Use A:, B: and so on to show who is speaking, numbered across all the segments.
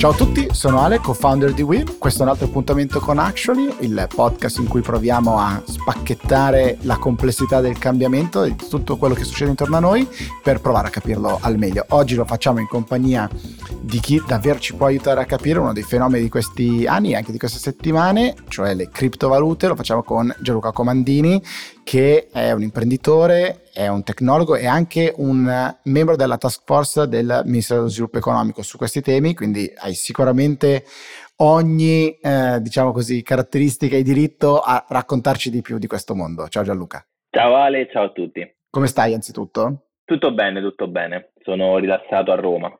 A: Ciao a tutti, sono Ale, co-founder di Will. Questo è un altro appuntamento con Actually, il podcast in cui proviamo a spacchettare la complessità del cambiamento e tutto quello che succede intorno a noi per provare a capirlo al meglio. Oggi lo facciamo in compagnia di chi davvero ci può aiutare a capire uno dei fenomeni di questi anni e anche di queste settimane, cioè le criptovalute. Lo facciamo con Gianluca Comandini, che è un imprenditore, è un tecnologo e anche un membro della task force del Ministero dello Sviluppo Economico su questi temi, quindi hai sicuramente ogni, eh, diciamo così, caratteristica e diritto a raccontarci di più di questo mondo. Ciao Gianluca.
B: Ciao Ale, ciao a tutti.
A: Come stai anzitutto?
B: Tutto bene, tutto bene. Sono rilassato a Roma.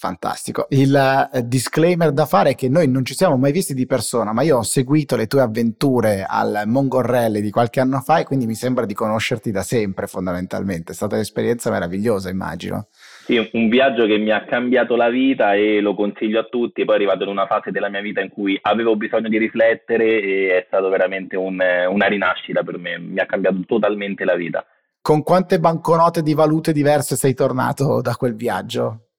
A: Fantastico. Il uh, disclaimer da fare è che noi non ci siamo mai visti di persona, ma io ho seguito le tue avventure al Mongorrelli di qualche anno fa e quindi mi sembra di conoscerti da sempre fondamentalmente. È stata un'esperienza meravigliosa, immagino.
B: Sì, un viaggio che mi ha cambiato la vita e lo consiglio a tutti. Poi è arrivato in una fase della mia vita in cui avevo bisogno di riflettere e è stato veramente un, una rinascita per me. Mi ha cambiato totalmente la vita.
A: Con quante banconote di valute diverse sei tornato da quel viaggio?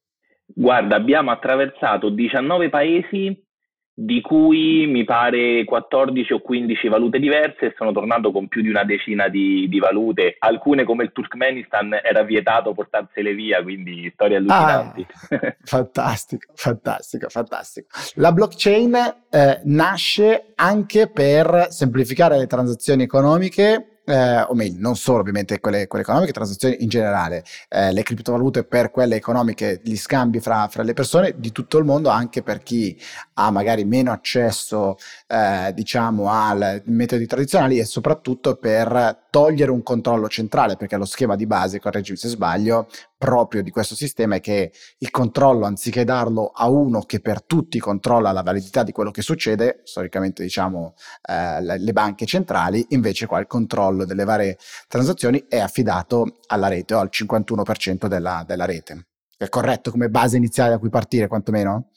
B: Guarda, abbiamo attraversato 19 paesi, di cui mi pare 14 o 15 valute diverse e sono tornato con più di una decina di, di valute. Alcune come il Turkmenistan era vietato portarsele via, quindi storie allucinanti.
A: Ah, fantastico, fantastico, fantastico. La blockchain eh, nasce anche per semplificare le transazioni economiche eh, o meglio, non solo ovviamente quelle, quelle economiche, transazioni in generale, eh, le criptovalute per quelle economiche, gli scambi fra, fra, le persone di tutto il mondo, anche per chi ha magari meno accesso, eh, diciamo, ai metodi tradizionali e soprattutto per togliere un controllo centrale, perché lo schema di base, correggimi se sbaglio, proprio di questo sistema è che il controllo, anziché darlo a uno che per tutti controlla la validità di quello che succede, storicamente diciamo eh, le banche centrali, invece qua il controllo delle varie transazioni è affidato alla rete o al 51% della, della rete. È corretto come base iniziale da cui partire, quantomeno?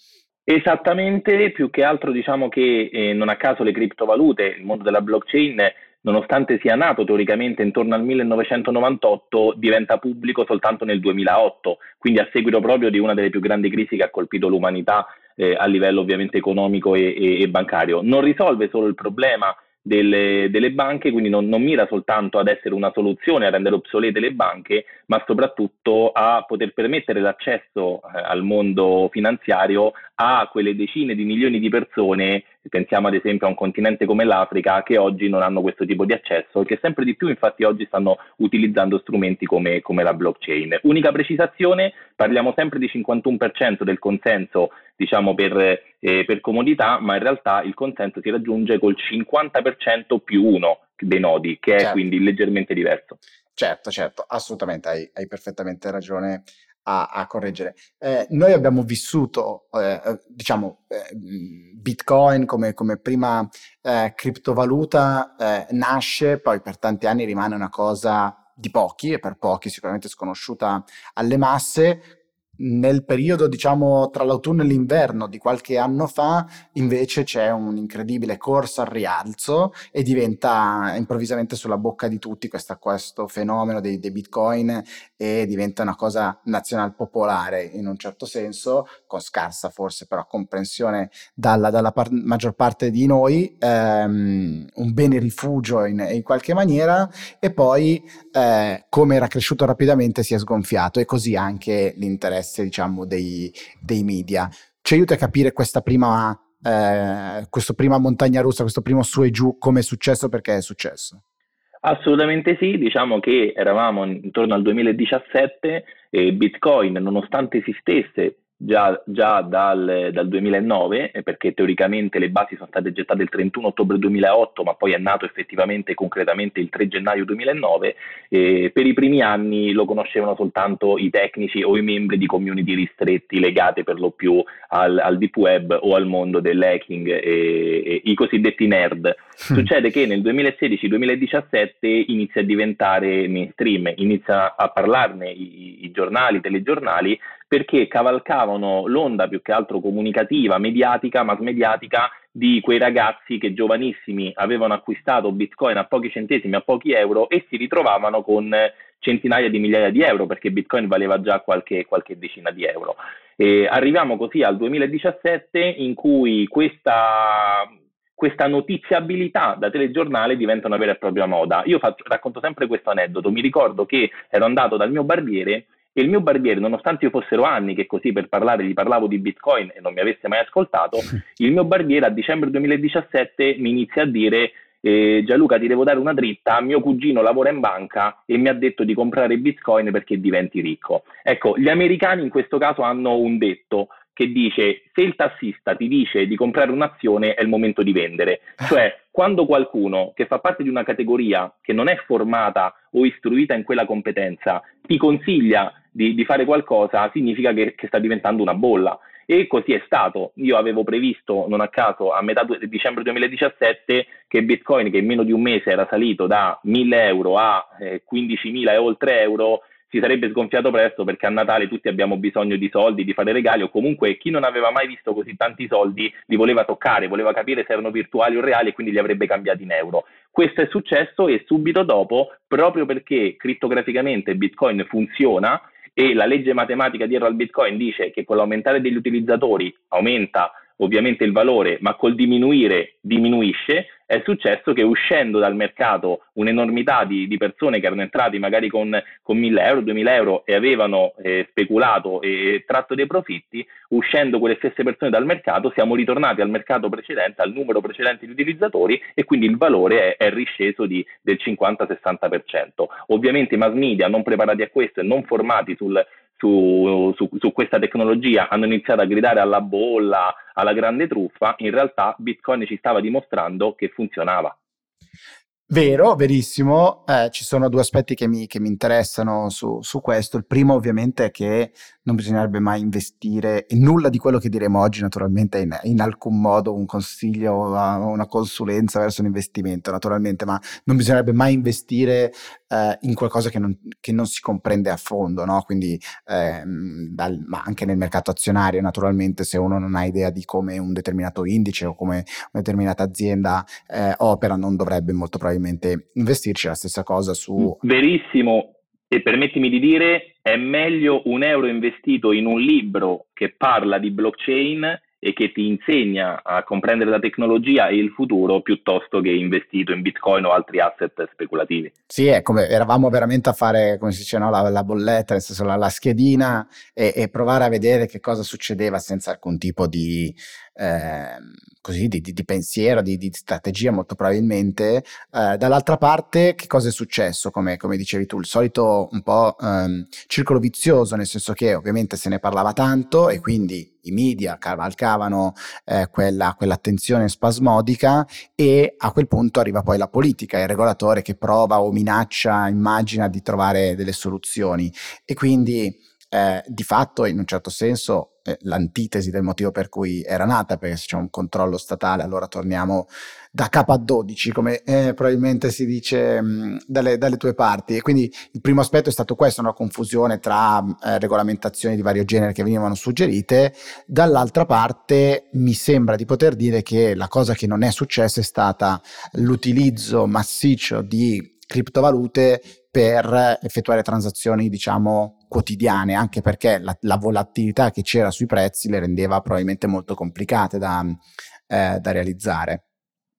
B: Esattamente, più che altro diciamo che eh, non a caso le criptovalute, il mondo della blockchain nonostante sia nato teoricamente intorno al 1998, diventa pubblico soltanto nel 2008, quindi a seguito proprio di una delle più grandi crisi che ha colpito l'umanità eh, a livello ovviamente economico e, e, e bancario. Non risolve solo il problema delle, delle banche, quindi non, non, mira soltanto ad essere una soluzione a rendere obsolete le banche, ma soprattutto a poter permettere l'accesso eh, al mondo finanziario a quelle decine di milioni di persone, pensiamo ad esempio a un continente come l'Africa, che oggi non hanno questo tipo di accesso e che sempre di più infatti oggi stanno utilizzando strumenti come, come la blockchain. Unica precisazione, parliamo sempre di 51% del consenso diciamo per, eh, per comodità, ma in realtà il consenso si raggiunge col 50% più uno dei nodi, che è certo. quindi leggermente diverso.
A: Certo, certo, assolutamente, hai, hai perfettamente ragione a, a correggere. Eh, noi abbiamo vissuto, eh, eh diciamo, eh, Bitcoin come, come prima eh, criptovaluta, eh, nasce, poi per tanti anni rimane una cosa di pochi e per pochi sicuramente sconosciuta alle masse, nel periodo, diciamo, tra l'autunno e l'inverno di qualche anno fa, invece c'è un'incredibile corsa al rialzo e diventa improvvisamente sulla bocca di tutti questa, questo fenomeno dei, dei, bitcoin e diventa una cosa nazional popolare in un certo senso, con scarsa forse però comprensione dalla, dalla par- maggior parte di noi, ehm, un bene rifugio in, in, qualche maniera e poi eh, come era cresciuto rapidamente si è sgonfiato e così anche l'interesse interesse, diciamo, dei, dei media. Ci aiuta a capire questa prima, eh, questo prima montagna russa, questo primo su e giù, come è successo, perché è successo?
B: Assolutamente sì, diciamo che eravamo intorno al 2017 e Bitcoin, nonostante esistesse già, già dal, dal, 2009, eh, perché teoricamente le basi sono state gettate il 31 ottobre 2008, ma poi è nato effettivamente e concretamente il 3 gennaio 2009. Eh, per i primi anni lo conoscevano soltanto i tecnici o i membri di community ristretti legate per lo più al, al deep web o al mondo dell'hacking, e, e, i cosiddetti nerd. Mm. Succede che nel 2016-2017 inizia a diventare mainstream, inizia a parlarne i, i giornali, i telegiornali, perché cavalcavano l'onda più che altro comunicativa, mediatica, mass mediatica di quei ragazzi che giovanissimi avevano acquistato Bitcoin a pochi centesimi, a pochi euro e si ritrovavano con centinaia di migliaia di euro perché Bitcoin valeva già qualche, qualche decina di euro. E arriviamo così al 2017 in cui questa, questa notiziabilità da telegiornale diventa una vera e propria moda. Io faccio, racconto sempre questo aneddoto, mi ricordo che ero andato dal mio barbiere il mio barbiere, nonostante io fossero anni che così per parlare gli parlavo di Bitcoin e non mi avesse mai ascoltato, il mio barbiere a dicembre 2017 mi inizia a dire eh, Gianluca ti devo dare una dritta, mio cugino lavora in banca e mi ha detto di comprare Bitcoin perché diventi ricco. Ecco, gli americani in questo caso hanno un detto che dice se il tassista ti dice di comprare un'azione è il momento di vendere, cioè quando qualcuno che fa parte di una categoria che non è formata o istruita in quella competenza ti consiglia di, di fare qualcosa, significa che, che sta diventando una bolla. E così è stato. Io avevo previsto, non a caso, a metà du- dicembre 2017 che Bitcoin, che in meno di un mese era salito da 1000 euro a eh, 15.000 e oltre euro, si sarebbe sgonfiato presto perché a Natale tutti abbiamo bisogno di soldi, di fare regali o comunque chi non aveva mai visto così tanti soldi li voleva toccare, voleva capire se erano virtuali o reali e quindi li avrebbe cambiati in euro. Questo è successo e subito dopo, proprio perché crittograficamente Bitcoin funziona e la legge matematica dietro al Bitcoin dice che con l'aumentare degli utilizzatori aumenta ovviamente il valore, ma col diminuire diminuisce, è successo che uscendo dal mercato un'enormità di, di persone che erano entrati magari con, con 1000 euro, 2000 euro e avevano eh, speculato e tratto dei profitti, uscendo quelle stesse persone dal mercato siamo ritornati al mercato precedente, al numero precedente di utilizzatori e quindi il valore è, è risceso di, del 50-60%. Ovviamente i mass media non preparati a questo e non formati sul, su, su, su, questa tecnologia hanno iniziato a gridare alla bolla, alla grande truffa, in realtà Bitcoin ci stava dimostrando che funzionava.
A: Vero, verissimo. Eh, ci sono due aspetti che mi, che mi interessano su, su, questo. Il primo ovviamente è che non bisognerebbe mai investire in nulla di quello che diremo oggi, naturalmente in, in alcun modo un consiglio o una consulenza verso un investimento, naturalmente, ma non bisognerebbe mai investire eh, in qualcosa che non, che non, si comprende a fondo, no? Quindi, eh, dal, ma anche nel mercato azionario, naturalmente, se uno non ha idea di come un determinato indice o come una determinata azienda eh, opera, non dovrebbe molto probabilmente investirci. La stessa cosa su...
B: Verissimo, e permettimi di dire, è meglio un euro investito in un libro che parla di blockchain e che ti insegna a comprendere la tecnologia e il futuro piuttosto che investito in bitcoin o altri asset speculativi.
A: Sì, è come eravamo veramente a fare, come si dice, no, la, la, bolletta, nel senso la, la schedina e, e, provare a vedere che cosa succedeva senza alcun tipo di, eh, così, di, di, pensiero, di, di, strategia molto probabilmente. Eh, dall'altra parte che cosa è successo? Come, come dicevi tu, il solito un po' ehm, circolo vizioso, nel senso che ovviamente se ne parlava tanto e quindi i media cavalcavano eh, quella, quell'attenzione spasmodica e a quel punto arriva poi la politica, il regolatore che prova o minaccia, immagina di trovare delle soluzioni e quindi eh, di fatto in un certo senso eh, l'antitesi del motivo per cui era nata, perché se c'è un controllo statale allora torniamo da K a 12, come eh, probabilmente si dice mh, dalle, dalle, tue parti. E quindi il primo aspetto è stato questo, una confusione tra eh, regolamentazioni di vario genere che venivano suggerite. Dall'altra parte mi sembra di poter dire che la cosa che non è successa è stata l'utilizzo massiccio di criptovalute per effettuare transazioni, diciamo, quotidiane, anche perché la, la, volatilità che c'era sui prezzi le rendeva probabilmente molto complicate da, eh, da realizzare.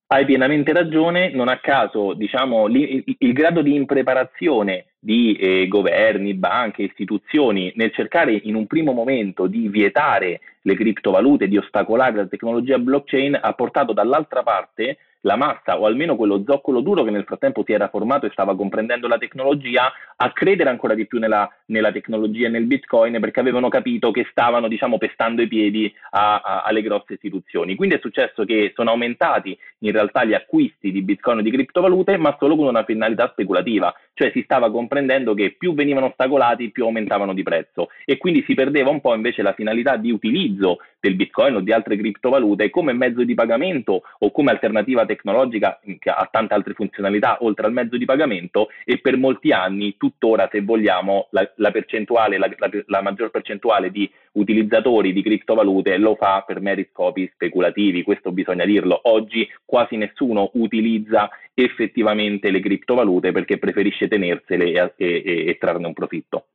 B: Hai pienamente ragione, non a caso diciamo, il, il grado di impreparazione di eh, governi, banche, istituzioni nel cercare in un primo momento di vietare le criptovalute, di ostacolare la tecnologia blockchain, ha portato dall'altra parte la massa o almeno quello zoccolo duro che nel frattempo si era formato e stava comprendendo la tecnologia a credere ancora di più nella, nella tecnologia e nel bitcoin perché avevano capito che stavano diciamo pestando i piedi a, a, alle grosse istituzioni. Quindi è successo che sono aumentati in realtà gli acquisti di bitcoin e di criptovalute ma solo con una finalità speculativa. Cioè si stava comprendendo che più venivano ostacolati più aumentavano di prezzo. E quindi si perdeva un po' invece la finalità di utilizzo del bitcoin o di altre criptovalute come mezzo di pagamento o come alternativa tecnologica che ha tante altre funzionalità oltre al mezzo di pagamento e per molti anni, tuttora se vogliamo, la, la percentuale, la, la, la, maggior percentuale di utilizzatori di criptovalute lo fa per meri scopi speculativi, questo bisogna dirlo. Oggi quasi nessuno utilizza effettivamente le criptovalute perché preferisce tenersele e, e, e, e trarne un profitto.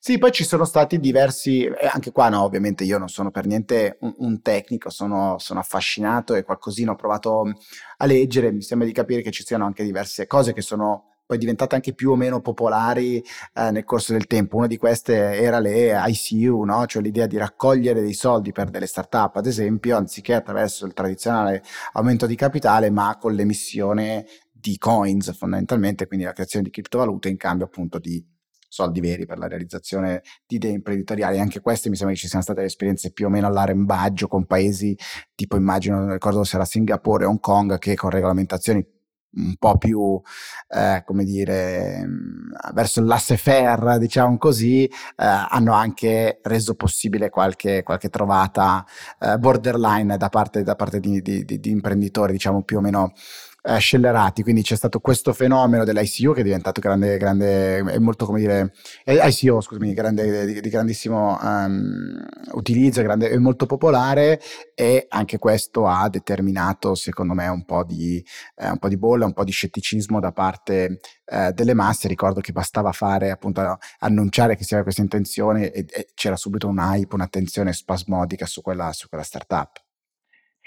A: Sì, poi ci sono stati diversi, anche qua no, ovviamente io non sono per niente un, un tecnico, sono, sono, affascinato e qualcosina ho provato a leggere, mi sembra di capire che ci siano anche diverse cose che sono poi diventate anche più o meno popolari eh, nel corso del tempo. Una di queste era le ICU, no? cioè l'idea di raccogliere dei soldi per delle start-up, ad esempio, anziché attraverso il tradizionale aumento di capitale, ma con l'emissione di coins fondamentalmente, quindi la creazione di criptovalute in cambio appunto di soldi veri per la realizzazione di idee imprenditoriali. Anche queste mi sembra che ci siano state esperienze più o meno all'arembaggio con paesi tipo immagino, non ricordo se era Singapore o Hong Kong, che con regolamentazioni un po' più, eh, come dire, mm, verso l'asse-faire, diciamo così, eh, hanno anche reso possibile qualche, qualche trovata eh, borderline da parte, da parte di, di, di imprenditori, diciamo più o meno eh, scellerati, quindi c'è stato questo fenomeno dell'ICO che è diventato grande, grande è molto come dire, ICO scusami, grande, di, di grandissimo um, utilizzo, grande, è molto popolare e anche questo ha determinato secondo me un po' di, eh, un po' di bolla, un po' di scetticismo da parte eh, delle masse, ricordo che bastava fare appunto annunciare che si aveva questa intenzione e, e c'era subito un hype, un'attenzione spasmodica su quella, su quella startup.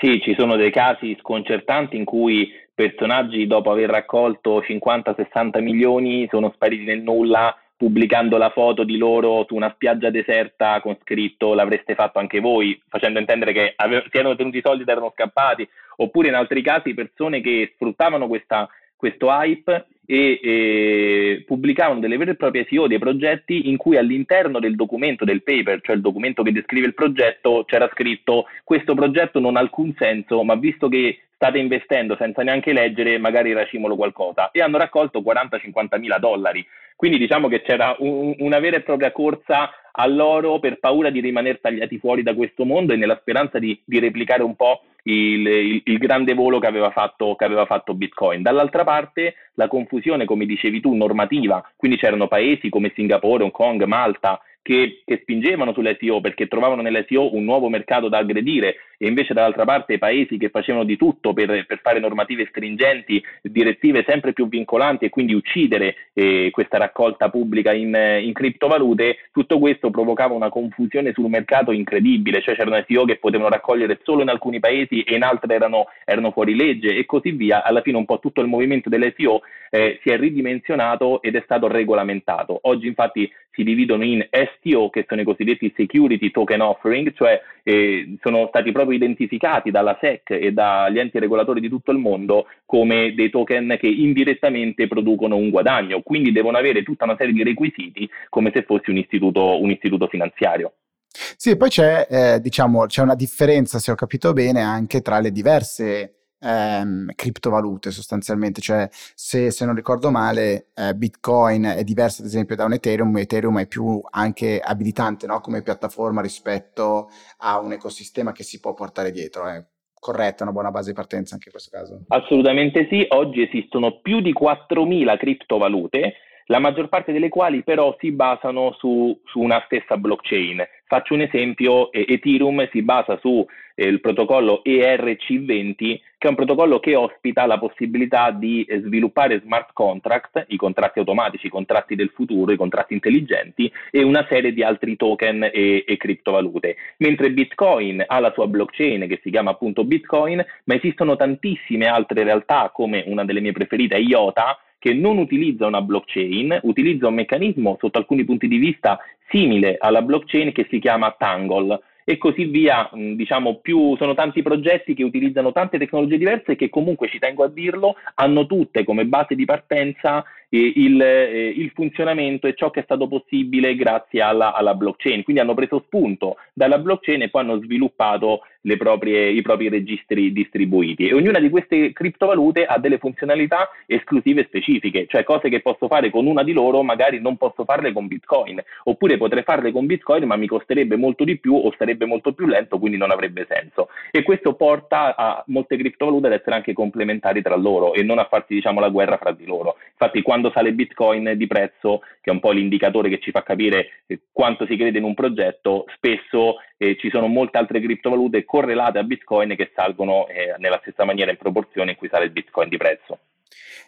B: Sì, ci sono dei casi sconcertanti in cui personaggi dopo aver raccolto 50-60 milioni sono spariti nel nulla pubblicando la foto di loro su una spiaggia deserta con scritto l'avreste fatto anche voi, facendo intendere che ave- si erano tenuti i soldi ed erano scappati, oppure in altri casi persone che sfruttavano questa, questo hype e, e, pubblicavano delle vere e proprie SEO dei progetti in cui all'interno del documento del paper, cioè il documento che descrive il progetto, c'era scritto questo progetto non ha alcun senso, ma visto che state investendo senza neanche leggere, magari racimolo qualcosa. E hanno raccolto 40-50 mila dollari. Quindi diciamo che c'era un, una vera e propria corsa all'oro per paura di rimanere tagliati fuori da questo mondo e nella speranza di, di replicare un po' il, il, il, grande volo che aveva, fatto, che aveva fatto Bitcoin. Dall'altra parte la confusione, come dicevi tu, normativa, quindi c'erano paesi come Singapore, Hong Kong, Malta, che, che, spingevano sull'SEO perché trovavano nell'SEO un nuovo mercato da aggredire e invece dall'altra parte paesi che facevano di tutto per, per fare normative stringenti, direttive sempre più vincolanti e quindi uccidere eh, questa raccolta pubblica in, in, criptovalute, tutto questo provocava una confusione sul mercato incredibile, cioè c'erano SEO che potevano raccogliere solo in alcuni paesi e in altri erano, erano fuori legge e così via. Alla fine un po' tutto il movimento dell'SEO eh, si è ridimensionato ed è stato regolamentato. Oggi infatti si dividono in STO, che sono i cosiddetti Security Token Offering, cioè eh, sono stati proprio identificati dalla SEC e dagli enti regolatori di tutto il mondo come dei token che indirettamente producono un guadagno, quindi devono avere tutta una serie di requisiti come se fossi un istituto, un istituto finanziario.
A: Sì, poi c'è, eh, diciamo, c'è una differenza, se ho capito bene, anche tra le diverse ehm, criptovalute sostanzialmente, cioè se, se non ricordo male eh, Bitcoin è diverso ad esempio da un Ethereum, Ethereum è più anche abilitante no? come piattaforma rispetto a un ecosistema che si può portare dietro. È corretta, una buona base di partenza anche in questo caso?
B: Assolutamente sì, oggi esistono più di 4.000 criptovalute la maggior parte delle quali però si basano su, su una stessa blockchain. Faccio un esempio, Ethereum si basa sul eh, protocollo ERC20, che è un protocollo che ospita la possibilità di eh, sviluppare smart contract, i contratti automatici, i contratti del futuro, i contratti intelligenti e una serie di altri token e, e criptovalute. Mentre Bitcoin ha la sua blockchain che si chiama appunto Bitcoin, ma esistono tantissime altre realtà come una delle mie preferite, IOTA, che non utilizza una blockchain, utilizza un meccanismo sotto alcuni punti di vista simile alla blockchain che si chiama Tangle e così via, diciamo più, sono tanti progetti che utilizzano tante tecnologie diverse che comunque, ci tengo a dirlo, hanno tutte come base di partenza il, eh, il, funzionamento e ciò che è stato possibile grazie alla, alla, blockchain. Quindi hanno preso spunto dalla blockchain e poi hanno sviluppato proprie, i propri registri distribuiti. E ognuna di queste criptovalute ha delle funzionalità esclusive specifiche, cioè cose che posso fare con una di loro, magari non posso farle con Bitcoin, oppure potrei farle con Bitcoin, ma mi costerebbe molto di più o sarebbe molto più lento, quindi non avrebbe senso. E questo porta a molte criptovalute ad essere anche complementari tra loro e non a farsi diciamo, la guerra fra di loro. Infatti, quando quando sale Bitcoin di prezzo, che è un po' l'indicatore che ci fa capire eh, quanto si crede in un progetto, spesso eh, ci sono molte altre criptovalute correlate a Bitcoin che salgono eh, nella stessa maniera in proporzione in cui sale il Bitcoin di prezzo.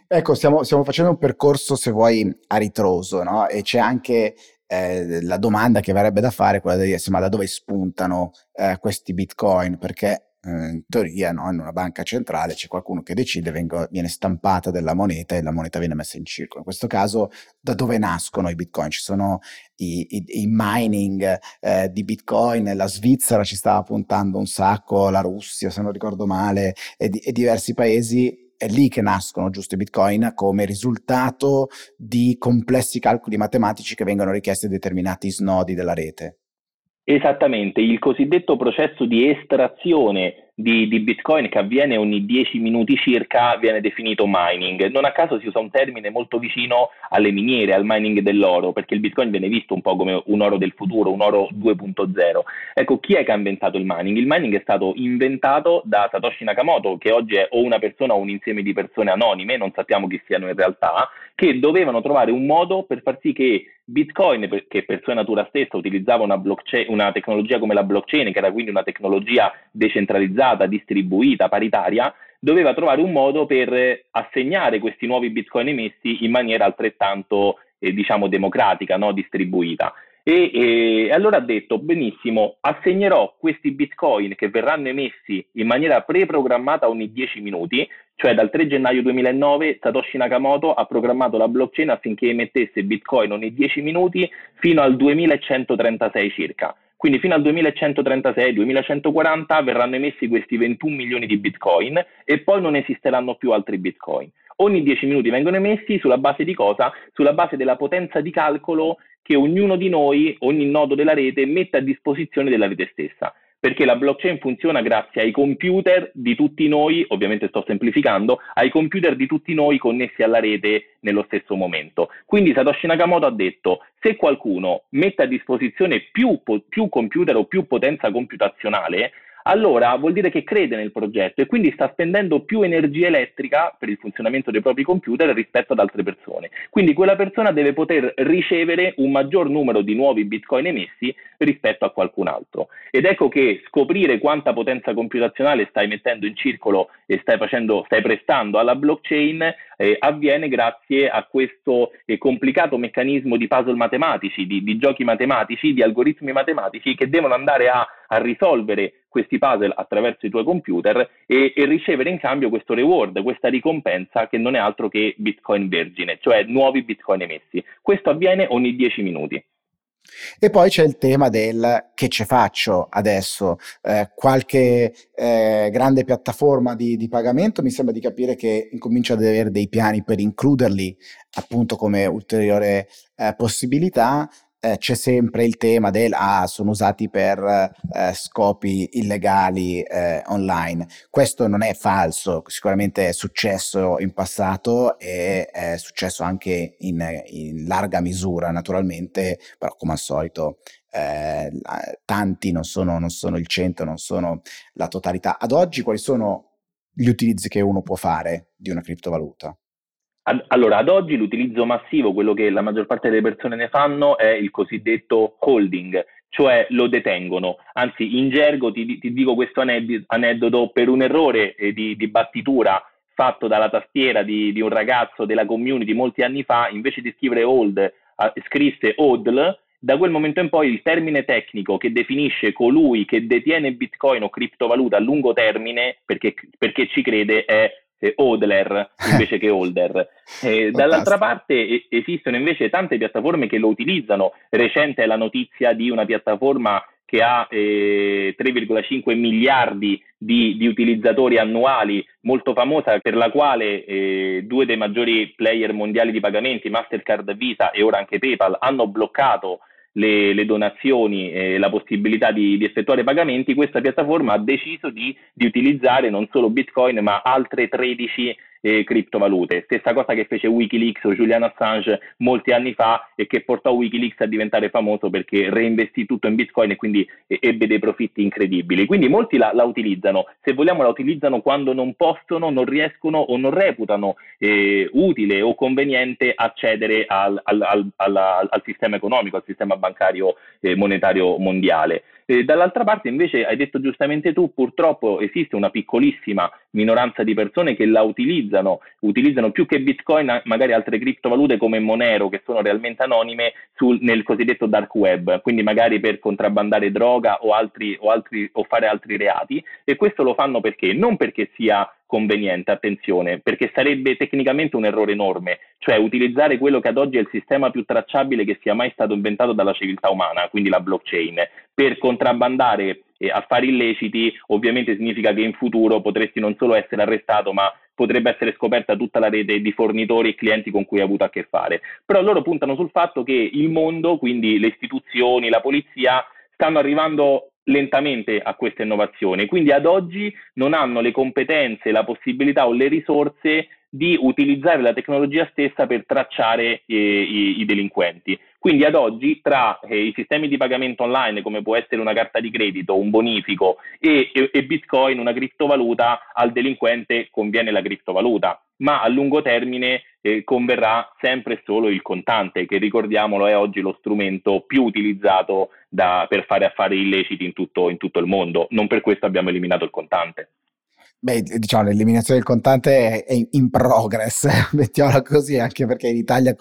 A: Ecco, stiamo, stiamo facendo un percorso, se vuoi, a ritroso, no? E c'è anche eh, la domanda che verrebbe da fare quella di dire, ma da dove spuntano eh, questi bitcoin? Perché in teoria no, in una banca centrale c'è qualcuno che decide, vengo, viene stampata della moneta e la moneta viene messa in circolo. In questo caso da dove nascono i bitcoin? Ci sono i, i, i mining eh, di bitcoin, la Svizzera ci stava puntando un sacco, la Russia se non ricordo male e, di, e diversi paesi è lì che nascono giusto i bitcoin come risultato di complessi calcoli matematici che vengono richiesti a determinati snodi della rete.
B: Esattamente, il cosiddetto processo di estrazione di, di, Bitcoin che avviene ogni 10 minuti circa viene definito mining. Non a caso si usa un termine molto vicino alle miniere, al mining dell'oro, perché il Bitcoin viene visto un po' come un oro del futuro, un oro 2.0. Ecco, chi è che ha inventato il mining? Il mining è stato inventato da Satoshi Nakamoto, che oggi è o una persona o un insieme di persone anonime, non sappiamo chi siano in realtà, che dovevano trovare un modo per far sì che Bitcoin, che per sua natura stessa utilizzava una, una tecnologia come la blockchain, che era quindi una tecnologia decentralizzata, distribuita, paritaria, doveva trovare un modo per assegnare questi nuovi bitcoin emessi in maniera altrettanto, eh, diciamo, democratica, no? distribuita. E, e, allora ha detto, benissimo, assegnerò questi bitcoin che verranno emessi in maniera preprogrammata ogni 10 minuti, cioè dal 3 gennaio 2009 Satoshi Nakamoto ha programmato la blockchain affinché emettesse bitcoin ogni 10 minuti fino al 2136 circa. Quindi fino al 2136-2140 verranno emessi questi 21 milioni di bitcoin e poi non esisteranno più altri bitcoin. Ogni 10 minuti vengono emessi sulla base di cosa? Sulla base della potenza di calcolo che ognuno di noi, ogni nodo della rete, mette a disposizione della rete stessa perché la blockchain funziona grazie ai computer di tutti noi, ovviamente sto semplificando, ai computer di tutti noi connessi alla rete nello stesso momento. Quindi Satoshi Nakamoto ha detto, se qualcuno mette a disposizione più, più computer o più potenza computazionale, allora vuol dire che crede nel progetto e quindi sta spendendo più energia elettrica per il funzionamento dei propri computer rispetto ad altre persone. Quindi quella persona deve poter ricevere un maggior numero di nuovi bitcoin emessi rispetto a qualcun altro. Ed ecco che scoprire quanta potenza computazionale stai mettendo in circolo e stai, facendo, stai prestando alla blockchain eh, avviene grazie a questo eh, complicato meccanismo di puzzle matematici, di, di, giochi matematici, di algoritmi matematici che devono andare a, a risolvere questi puzzle attraverso i tuoi computer e, e, ricevere in cambio questo reward, questa ricompensa che non è altro che Bitcoin vergine, cioè nuovi Bitcoin emessi. Questo avviene ogni 10 minuti.
A: E poi c'è il tema del che ce faccio adesso, eh, qualche eh, grande piattaforma di, di, pagamento mi sembra di capire che incomincia ad avere dei piani per includerli appunto come ulteriore eh, possibilità eh, c'è sempre il tema del ah, sono usati per eh, scopi illegali eh, online. Questo non è falso, sicuramente è successo in passato e è successo anche in, in larga misura, naturalmente, però come al solito eh, tanti non sono, non sono il centro, non sono la totalità. Ad oggi quali sono gli utilizzi che uno può fare di una criptovaluta?
B: Ad, allora, ad oggi l'utilizzo massivo, quello che la maggior parte delle persone ne fanno, è il cosiddetto holding, cioè lo detengono. Anzi, in gergo ti, ti dico questo aneddoto, per un errore eh, di, di, battitura fatto dalla tastiera di, di, un ragazzo della community molti anni fa, invece di scrivere hold, eh, scrisse hodl, da quel momento in poi il termine tecnico che definisce colui che detiene bitcoin o criptovaluta a lungo termine, perché, perché ci crede, è eh, Hodler invece che Holder. Eh, dall'altra parte esistono invece tante piattaforme che lo utilizzano. Recente è la notizia di una piattaforma che ha eh, 3,5 miliardi di, di, utilizzatori annuali, molto famosa, per la quale eh, due dei maggiori player mondiali di pagamenti, Mastercard Visa e ora anche PayPal, hanno bloccato le, le donazioni e la possibilità di, di, effettuare pagamenti, questa piattaforma ha deciso di, di, utilizzare non solo Bitcoin ma altre 13 eh, criptovalute. Stessa cosa che fece Wikileaks o Julian Assange molti anni fa e che portò Wikileaks a diventare famoso perché reinvestì tutto in Bitcoin e quindi ebbe dei profitti incredibili. Quindi molti la, la, utilizzano, se vogliamo la utilizzano quando non possono, non riescono o non reputano eh, utile o conveniente accedere al, al, al, al, sistema economico, al sistema bancario eh, monetario mondiale. Eh, dall'altra parte invece hai detto giustamente tu, purtroppo esiste una piccolissima minoranza di persone che la utilizzano, utilizzano più che Bitcoin magari altre criptovalute come Monero che sono realmente anonime sul, nel cosiddetto dark web, quindi magari per contrabbandare droga o, altri, o, altri, o fare altri reati e questo lo fanno perché? Non perché sia conveniente, attenzione, perché sarebbe tecnicamente un errore enorme, cioè utilizzare quello che ad oggi è il sistema più tracciabile che sia mai stato inventato dalla civiltà umana, quindi la blockchain, per contrabbandare eh, affari illeciti, ovviamente significa che in futuro potresti non solo essere arrestato, ma potrebbe essere scoperta tutta la rete di fornitori e clienti con cui hai avuto a che fare. Però loro puntano sul fatto che il mondo, quindi le istituzioni, la polizia, stanno arrivando lentamente a queste innovazioni, quindi ad oggi non hanno le competenze, la possibilità o le risorse di utilizzare la tecnologia stessa per tracciare eh, i, i, delinquenti. Quindi ad oggi tra eh, i sistemi di pagamento online, come può essere una carta di credito, un bonifico e, e, e Bitcoin, una criptovaluta, al delinquente conviene la criptovaluta, ma a lungo termine eh, converrà sempre e solo il contante, che ricordiamolo è oggi lo strumento più utilizzato da, per fare affari illeciti in tutto, in tutto il mondo. Non per questo abbiamo eliminato il contante.
A: Beh, diciamo, l'eliminazione del contante è in progress, mettiamola così, anche perché in Italia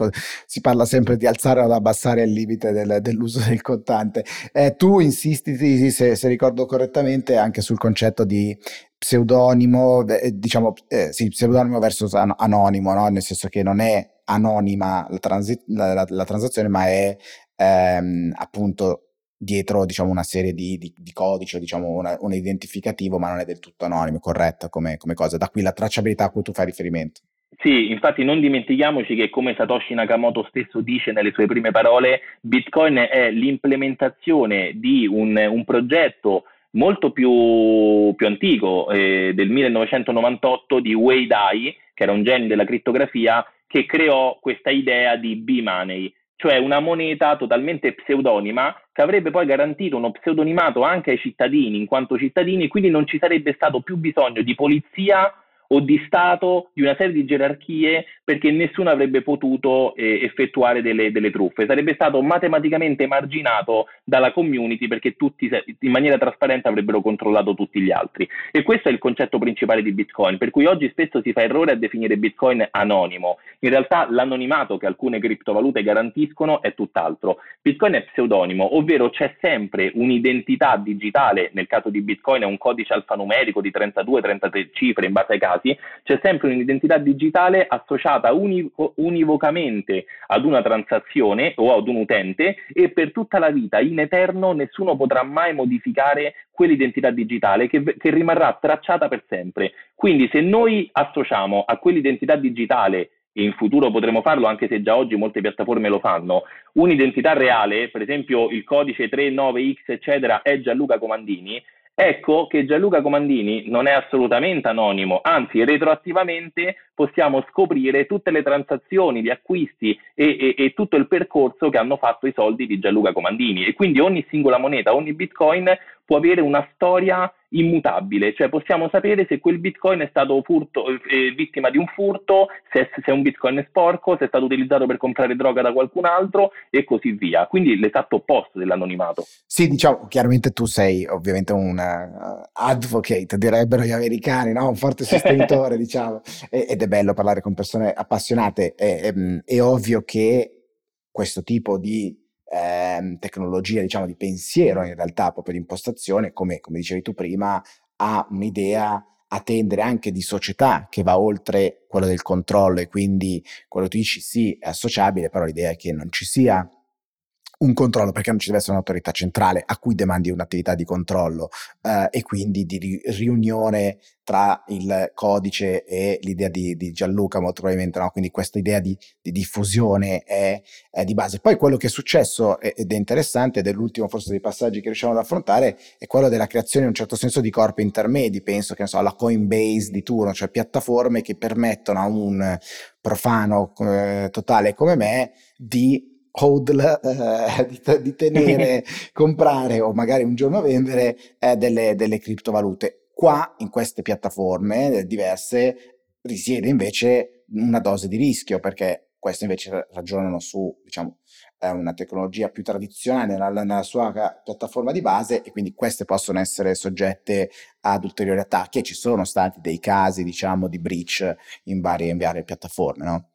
A: si parla sempre di alzare o ad abbassare il limite del, dell'uso del contante. Eh, tu insisti, se, se, ricordo correttamente, anche sul concetto di pseudonimo, eh, diciamo, eh, sì, pseudonimo versus an- anonimo, no? nel senso che non è anonima la, transi- la, la, la transazione, ma è ehm, appunto dietro diciamo, una serie di, di, di codici, diciamo, una, un identificativo, ma non è del tutto anonimo, corretto come, come cosa. Da qui la tracciabilità a cui tu fai riferimento.
B: Sì, infatti non dimentichiamoci che come Satoshi Nakamoto stesso dice nelle sue prime parole, Bitcoin è l'implementazione di un, un progetto molto più, più antico, eh, del 1998, di Wei Dai, che era un genio della crittografia, che creò questa idea di B-Money, cioè una moneta totalmente pseudonima che avrebbe poi garantito uno pseudonimato anche ai cittadini in quanto cittadini, quindi non ci sarebbe stato più bisogno di polizia o di Stato, di una serie di gerarchie, perché nessuno avrebbe potuto eh, effettuare delle, delle, truffe. Sarebbe stato matematicamente marginato dalla community perché tutti in maniera trasparente avrebbero controllato tutti gli altri. E questo è il concetto principale di Bitcoin, per cui oggi spesso si fa errore a definire Bitcoin anonimo. In realtà l'anonimato che alcune criptovalute garantiscono è tutt'altro. Bitcoin è pseudonimo, ovvero c'è sempre un'identità digitale, nel caso di Bitcoin è un codice alfanumerico di 32-33 cifre in base ai casi, dati, c'è sempre un'identità digitale associata univo, univocamente ad una transazione o ad un utente e per tutta la vita, in eterno, nessuno potrà mai modificare quell'identità digitale che, che rimarrà tracciata per sempre. Quindi se noi associamo a quell'identità digitale e in futuro potremo farlo anche se già oggi molte piattaforme lo fanno, un'identità reale, per esempio il codice 39X eccetera è Gianluca Comandini, Ecco che Gianluca Comandini non è assolutamente anonimo, anzi retroattivamente possiamo scoprire tutte le transazioni, gli acquisti e, e, e, tutto il percorso che hanno fatto i soldi di Gianluca Comandini. E quindi ogni singola moneta, ogni bitcoin può avere una storia immutabile, cioè possiamo sapere se quel bitcoin è stato furto, eh, vittima di un furto, se, se, è un bitcoin è sporco, se è stato utilizzato per comprare droga da qualcun altro e così via. Quindi l'esatto opposto dell'anonimato.
A: Sì, diciamo, chiaramente tu sei ovviamente un uh, advocate, direbbero gli americani, no? un forte sostenitore, diciamo, e, ed è bello parlare con persone appassionate. È, è, è ovvio che questo tipo di ehm, tecnologia, diciamo, di pensiero in realtà, proprio di impostazione, come, come dicevi tu prima, ha un'idea a tendere anche di società che va oltre quello del controllo e quindi quello tu dici sì è associabile, però l'idea è che non ci sia un controllo, perché non ci deve essere un'autorità centrale a cui demandi un'attività di controllo eh, e quindi di ri- riunione tra il codice e l'idea di, di Gianluca, molto probabilmente, no? quindi questa idea di, di diffusione è, è, di base. Poi quello che è successo ed è interessante, ed è l'ultimo forse dei passaggi che riusciamo ad affrontare, è quello della creazione in un certo senso di corpi intermedi, penso che ne so, alla Coinbase di turno, cioè piattaforme che permettono a un profano eh, totale come me di hodl, eh, di, di, tenere, comprare o magari un giorno vendere eh, delle, delle criptovalute. Qua in queste piattaforme diverse risiede invece una dose di rischio perché queste invece ragionano su diciamo, eh, una tecnologia più tradizionale nella, nella, sua piattaforma di base e quindi queste possono essere soggette ad ulteriori attacchi e ci sono stati dei casi diciamo di breach in varie, in varie piattaforme no?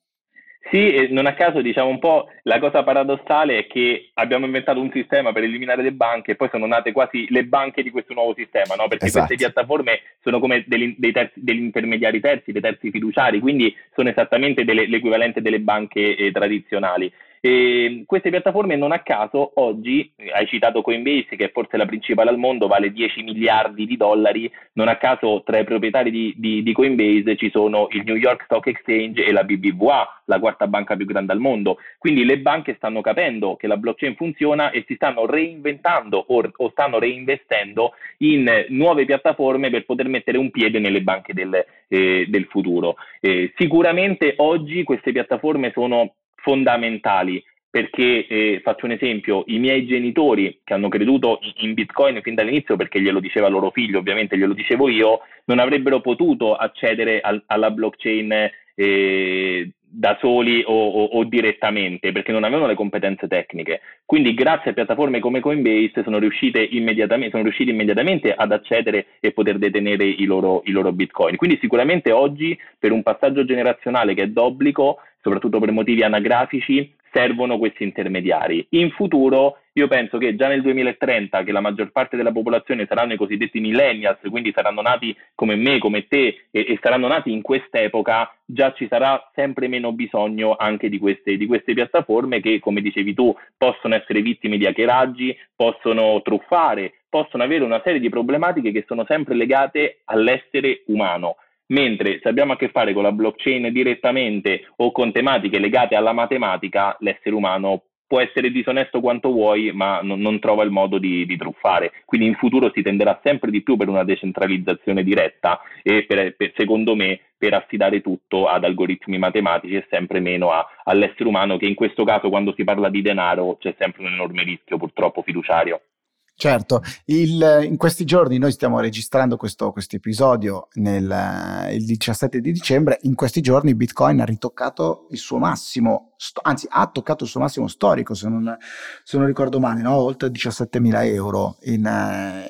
B: Sì, non a caso diciamo un po' la cosa paradossale è che abbiamo inventato un sistema per eliminare le banche e poi sono nate quasi le banche di questo nuovo sistema, no? perché esatto. queste piattaforme sono come degli, dei terzi, degli intermediari terzi, dei terzi fiduciari, quindi sono esattamente delle, l'equivalente delle banche eh, tradizionali. E queste piattaforme non a caso oggi, hai citato Coinbase che è forse la principale al mondo, vale 10 miliardi di dollari, non a caso tra i proprietari di, di, di Coinbase ci sono il New York Stock Exchange e la BBVA, la quarta banca più grande al mondo. Quindi le banche stanno capendo che la blockchain funziona e si stanno reinventando o, o stanno reinvestendo in nuove piattaforme per poter mettere un piede nelle banche del, eh, del futuro. Eh, sicuramente oggi queste piattaforme sono fondamentali perché eh, faccio un esempio, i miei genitori che hanno creduto in Bitcoin fin dall'inizio perché glielo diceva loro figlio, ovviamente glielo dicevo io, non avrebbero potuto accedere al, alla blockchain eh, da soli o, o, o, direttamente perché non avevano le competenze tecniche. Quindi grazie a piattaforme come Coinbase sono, immediatamente, sono riusciti immediatamente ad accedere e poter detenere i loro, i loro bitcoin. Quindi sicuramente oggi per un passaggio generazionale che è d'obbligo, soprattutto per motivi anagrafici, servono questi intermediari. In futuro io penso che già nel 2030, che la maggior parte della popolazione saranno i cosiddetti millennials, quindi saranno nati come me, come te, e, e saranno nati in quest'epoca, già ci sarà sempre meno bisogno anche di queste, di queste piattaforme che, come dicevi tu, possono essere vittime di hackeraggi, possono truffare, possono avere una serie di problematiche che sono sempre legate all'essere umano. Mentre se abbiamo a che fare con la blockchain direttamente o con tematiche legate alla matematica, l'essere umano può essere disonesto quanto vuoi, ma non, non trova il modo di, di, truffare. Quindi in futuro si tenderà sempre di più per una decentralizzazione diretta e per, per, secondo me per affidare tutto ad algoritmi matematici e sempre meno a, all'essere umano che in questo caso quando si parla di denaro c'è sempre un enorme rischio purtroppo fiduciario.
A: Certo, il, in questi giorni noi stiamo registrando questo, episodio nel, il 17 di dicembre, in questi giorni Bitcoin ha ritoccato il suo massimo, sto, anzi ha toccato il suo massimo storico se non, se non ricordo male, no? oltre 17.000 euro in,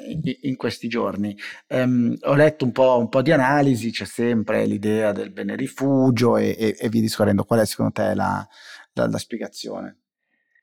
A: in, in questi giorni. Um, ho letto un po', un po', di analisi, c'è sempre l'idea del bene rifugio e, e, e via discorrendo. Qual è secondo te la, la, la spiegazione?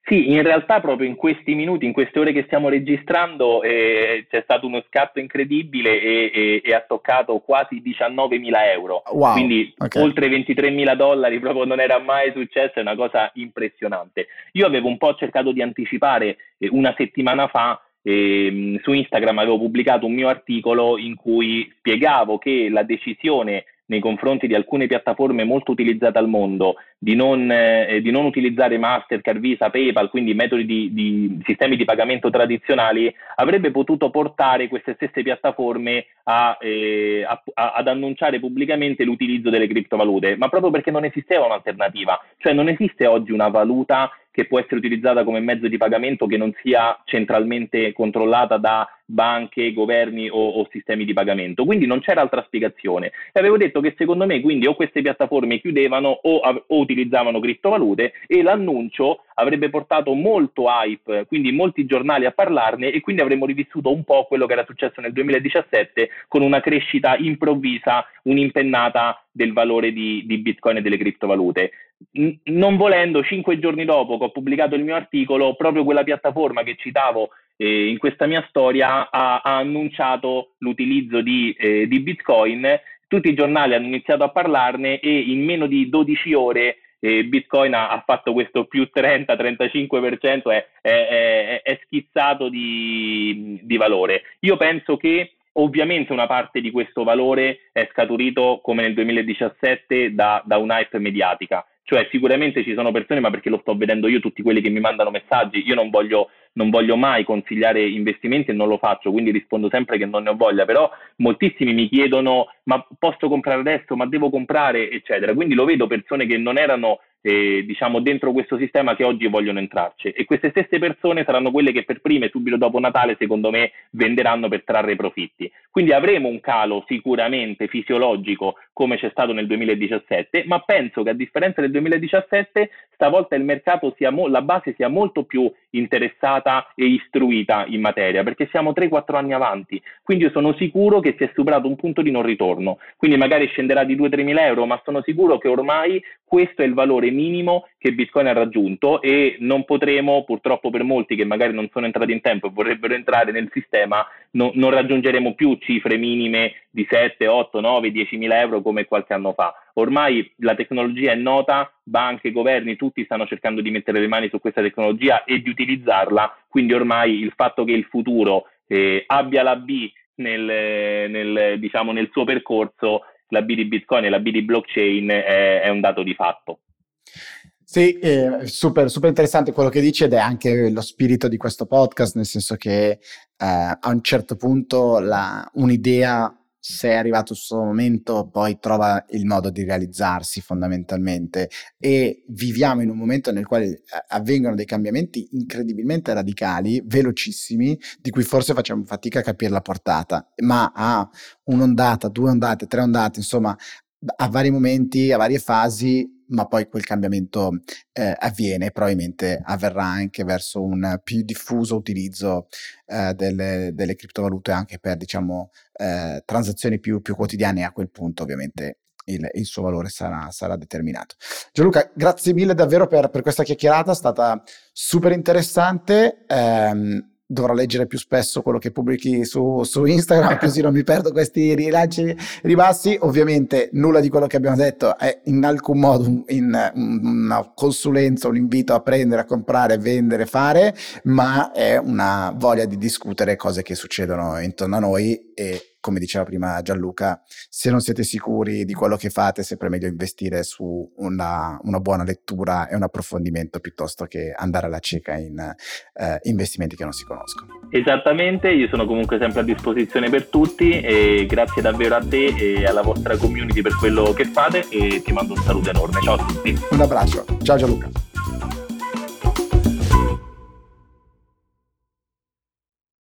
B: Sì, in realtà proprio in questi minuti, in queste ore che stiamo registrando, eh, c'è stato uno scatto incredibile e, e, e ha toccato quasi 19.000 euro,
A: wow,
B: quindi
A: okay.
B: oltre 23.000 dollari, proprio non era mai successo, è una cosa impressionante. Io avevo un po' cercato di anticipare eh, una settimana fa eh, su Instagram avevo pubblicato un mio articolo in cui spiegavo che la decisione nei confronti di alcune piattaforme molto utilizzate al mondo di non, eh, di non utilizzare Mastercard, Visa, PayPal, quindi metodi di, di, sistemi di pagamento tradizionali, avrebbe potuto portare queste stesse piattaforme a, eh, a, a, ad annunciare pubblicamente l'utilizzo delle criptovalute, ma proprio perché non esisteva un'alternativa, cioè non esiste oggi una valuta che può essere utilizzata come mezzo di pagamento che non sia centralmente controllata da banche, governi o, o, sistemi di pagamento. Quindi non c'era altra spiegazione. E avevo detto che secondo me quindi o queste piattaforme chiudevano o, o utilizzavano criptovalute e l'annuncio avrebbe portato molto hype, quindi molti giornali a parlarne e quindi avremmo rivissuto un po' quello che era successo nel 2017 con una crescita improvvisa, un'impennata del valore di, di Bitcoin e delle criptovalute. Non volendo, cinque giorni dopo che ho pubblicato il mio articolo, proprio quella piattaforma che citavo eh, in questa mia storia ha, ha annunciato l'utilizzo di, eh, di Bitcoin tutti i giornali hanno iniziato a parlarne e in meno di 12 ore e Bitcoin ha, ha, fatto questo più 30-35%, è, è, è, schizzato di, di valore. Io penso che Ovviamente una parte di questo valore è scaturito, come nel 2017, da, da un hype mediatica. Cioè sicuramente ci sono persone, ma perché lo sto vedendo io, tutti quelli che mi mandano messaggi, io non voglio, non voglio mai consigliare investimenti e non lo faccio, quindi rispondo sempre che non ne ho voglia, però moltissimi mi chiedono ma posso comprare adesso, ma devo comprare, eccetera. Quindi lo vedo persone che non erano eh, diciamo, dentro questo sistema che oggi vogliono entrarci. E queste stesse persone saranno quelle che per prime, subito dopo Natale, secondo me, venderanno per trarre profitti. Quindi avremo un calo sicuramente fisiologico come c'è stato nel 2017, ma penso che a differenza del 2017, stavolta il mercato sia mo- la base sia molto più interessata e istruita in materia, perché siamo 3-4 anni avanti. Quindi io sono sicuro che si è superato un punto di non ritorno. Quindi magari scenderà di 2-3 mila euro, ma sono sicuro che ormai questo è il valore minimo che Bitcoin ha raggiunto e non potremo, purtroppo per molti che magari non sono entrati in tempo e vorrebbero entrare nel sistema, no, non raggiungeremo più cifre minime di 7, 8, 9, 10 mila euro come qualche anno fa. Ormai la tecnologia è nota, banche, governi, tutti stanno cercando di mettere le mani su questa tecnologia e di utilizzarla, quindi ormai il fatto che il futuro eh, abbia la B nel, nel, diciamo, nel suo percorso, la B di Bitcoin e la B di blockchain è, è un dato di fatto.
A: Sì, eh, super, super interessante quello che dici ed è anche lo spirito di questo podcast, nel senso che eh, a un certo punto la, un'idea, se è arrivato il suo momento, poi trova il modo di realizzarsi fondamentalmente. E viviamo in un momento nel quale eh, avvengono dei cambiamenti incredibilmente radicali, velocissimi, di cui forse facciamo fatica a capire la portata, ma a un'ondata, due ondate, tre ondate, insomma, a vari momenti, a varie fasi, ma poi quel cambiamento eh, avviene e probabilmente avverrà anche verso un più diffuso utilizzo eh, delle, delle, criptovalute anche per diciamo eh, transazioni più, più, quotidiane a quel punto ovviamente il, il suo valore sarà, sarà, determinato. Gianluca, grazie mille davvero per, per, questa chiacchierata, è stata super interessante. Ehm, dovrò leggere più spesso quello che pubblichi su, su, Instagram, così non mi perdo questi rilanci ribassi. Ovviamente nulla di quello che abbiamo detto è in alcun modo in, una consulenza, un invito a prendere, a comprare, vendere, fare, ma è una voglia di discutere cose che succedono intorno a noi e come diceva prima Gianluca, se non siete sicuri di quello che fate, è sempre meglio investire su una, una buona lettura e un approfondimento piuttosto che andare alla cieca in eh, investimenti che non si conoscono.
B: Esattamente, io sono comunque sempre a disposizione per tutti e grazie davvero a te e alla vostra community per quello che fate e ti mando un saluto enorme. Ciao a tutti.
A: Un abbraccio, ciao Gianluca.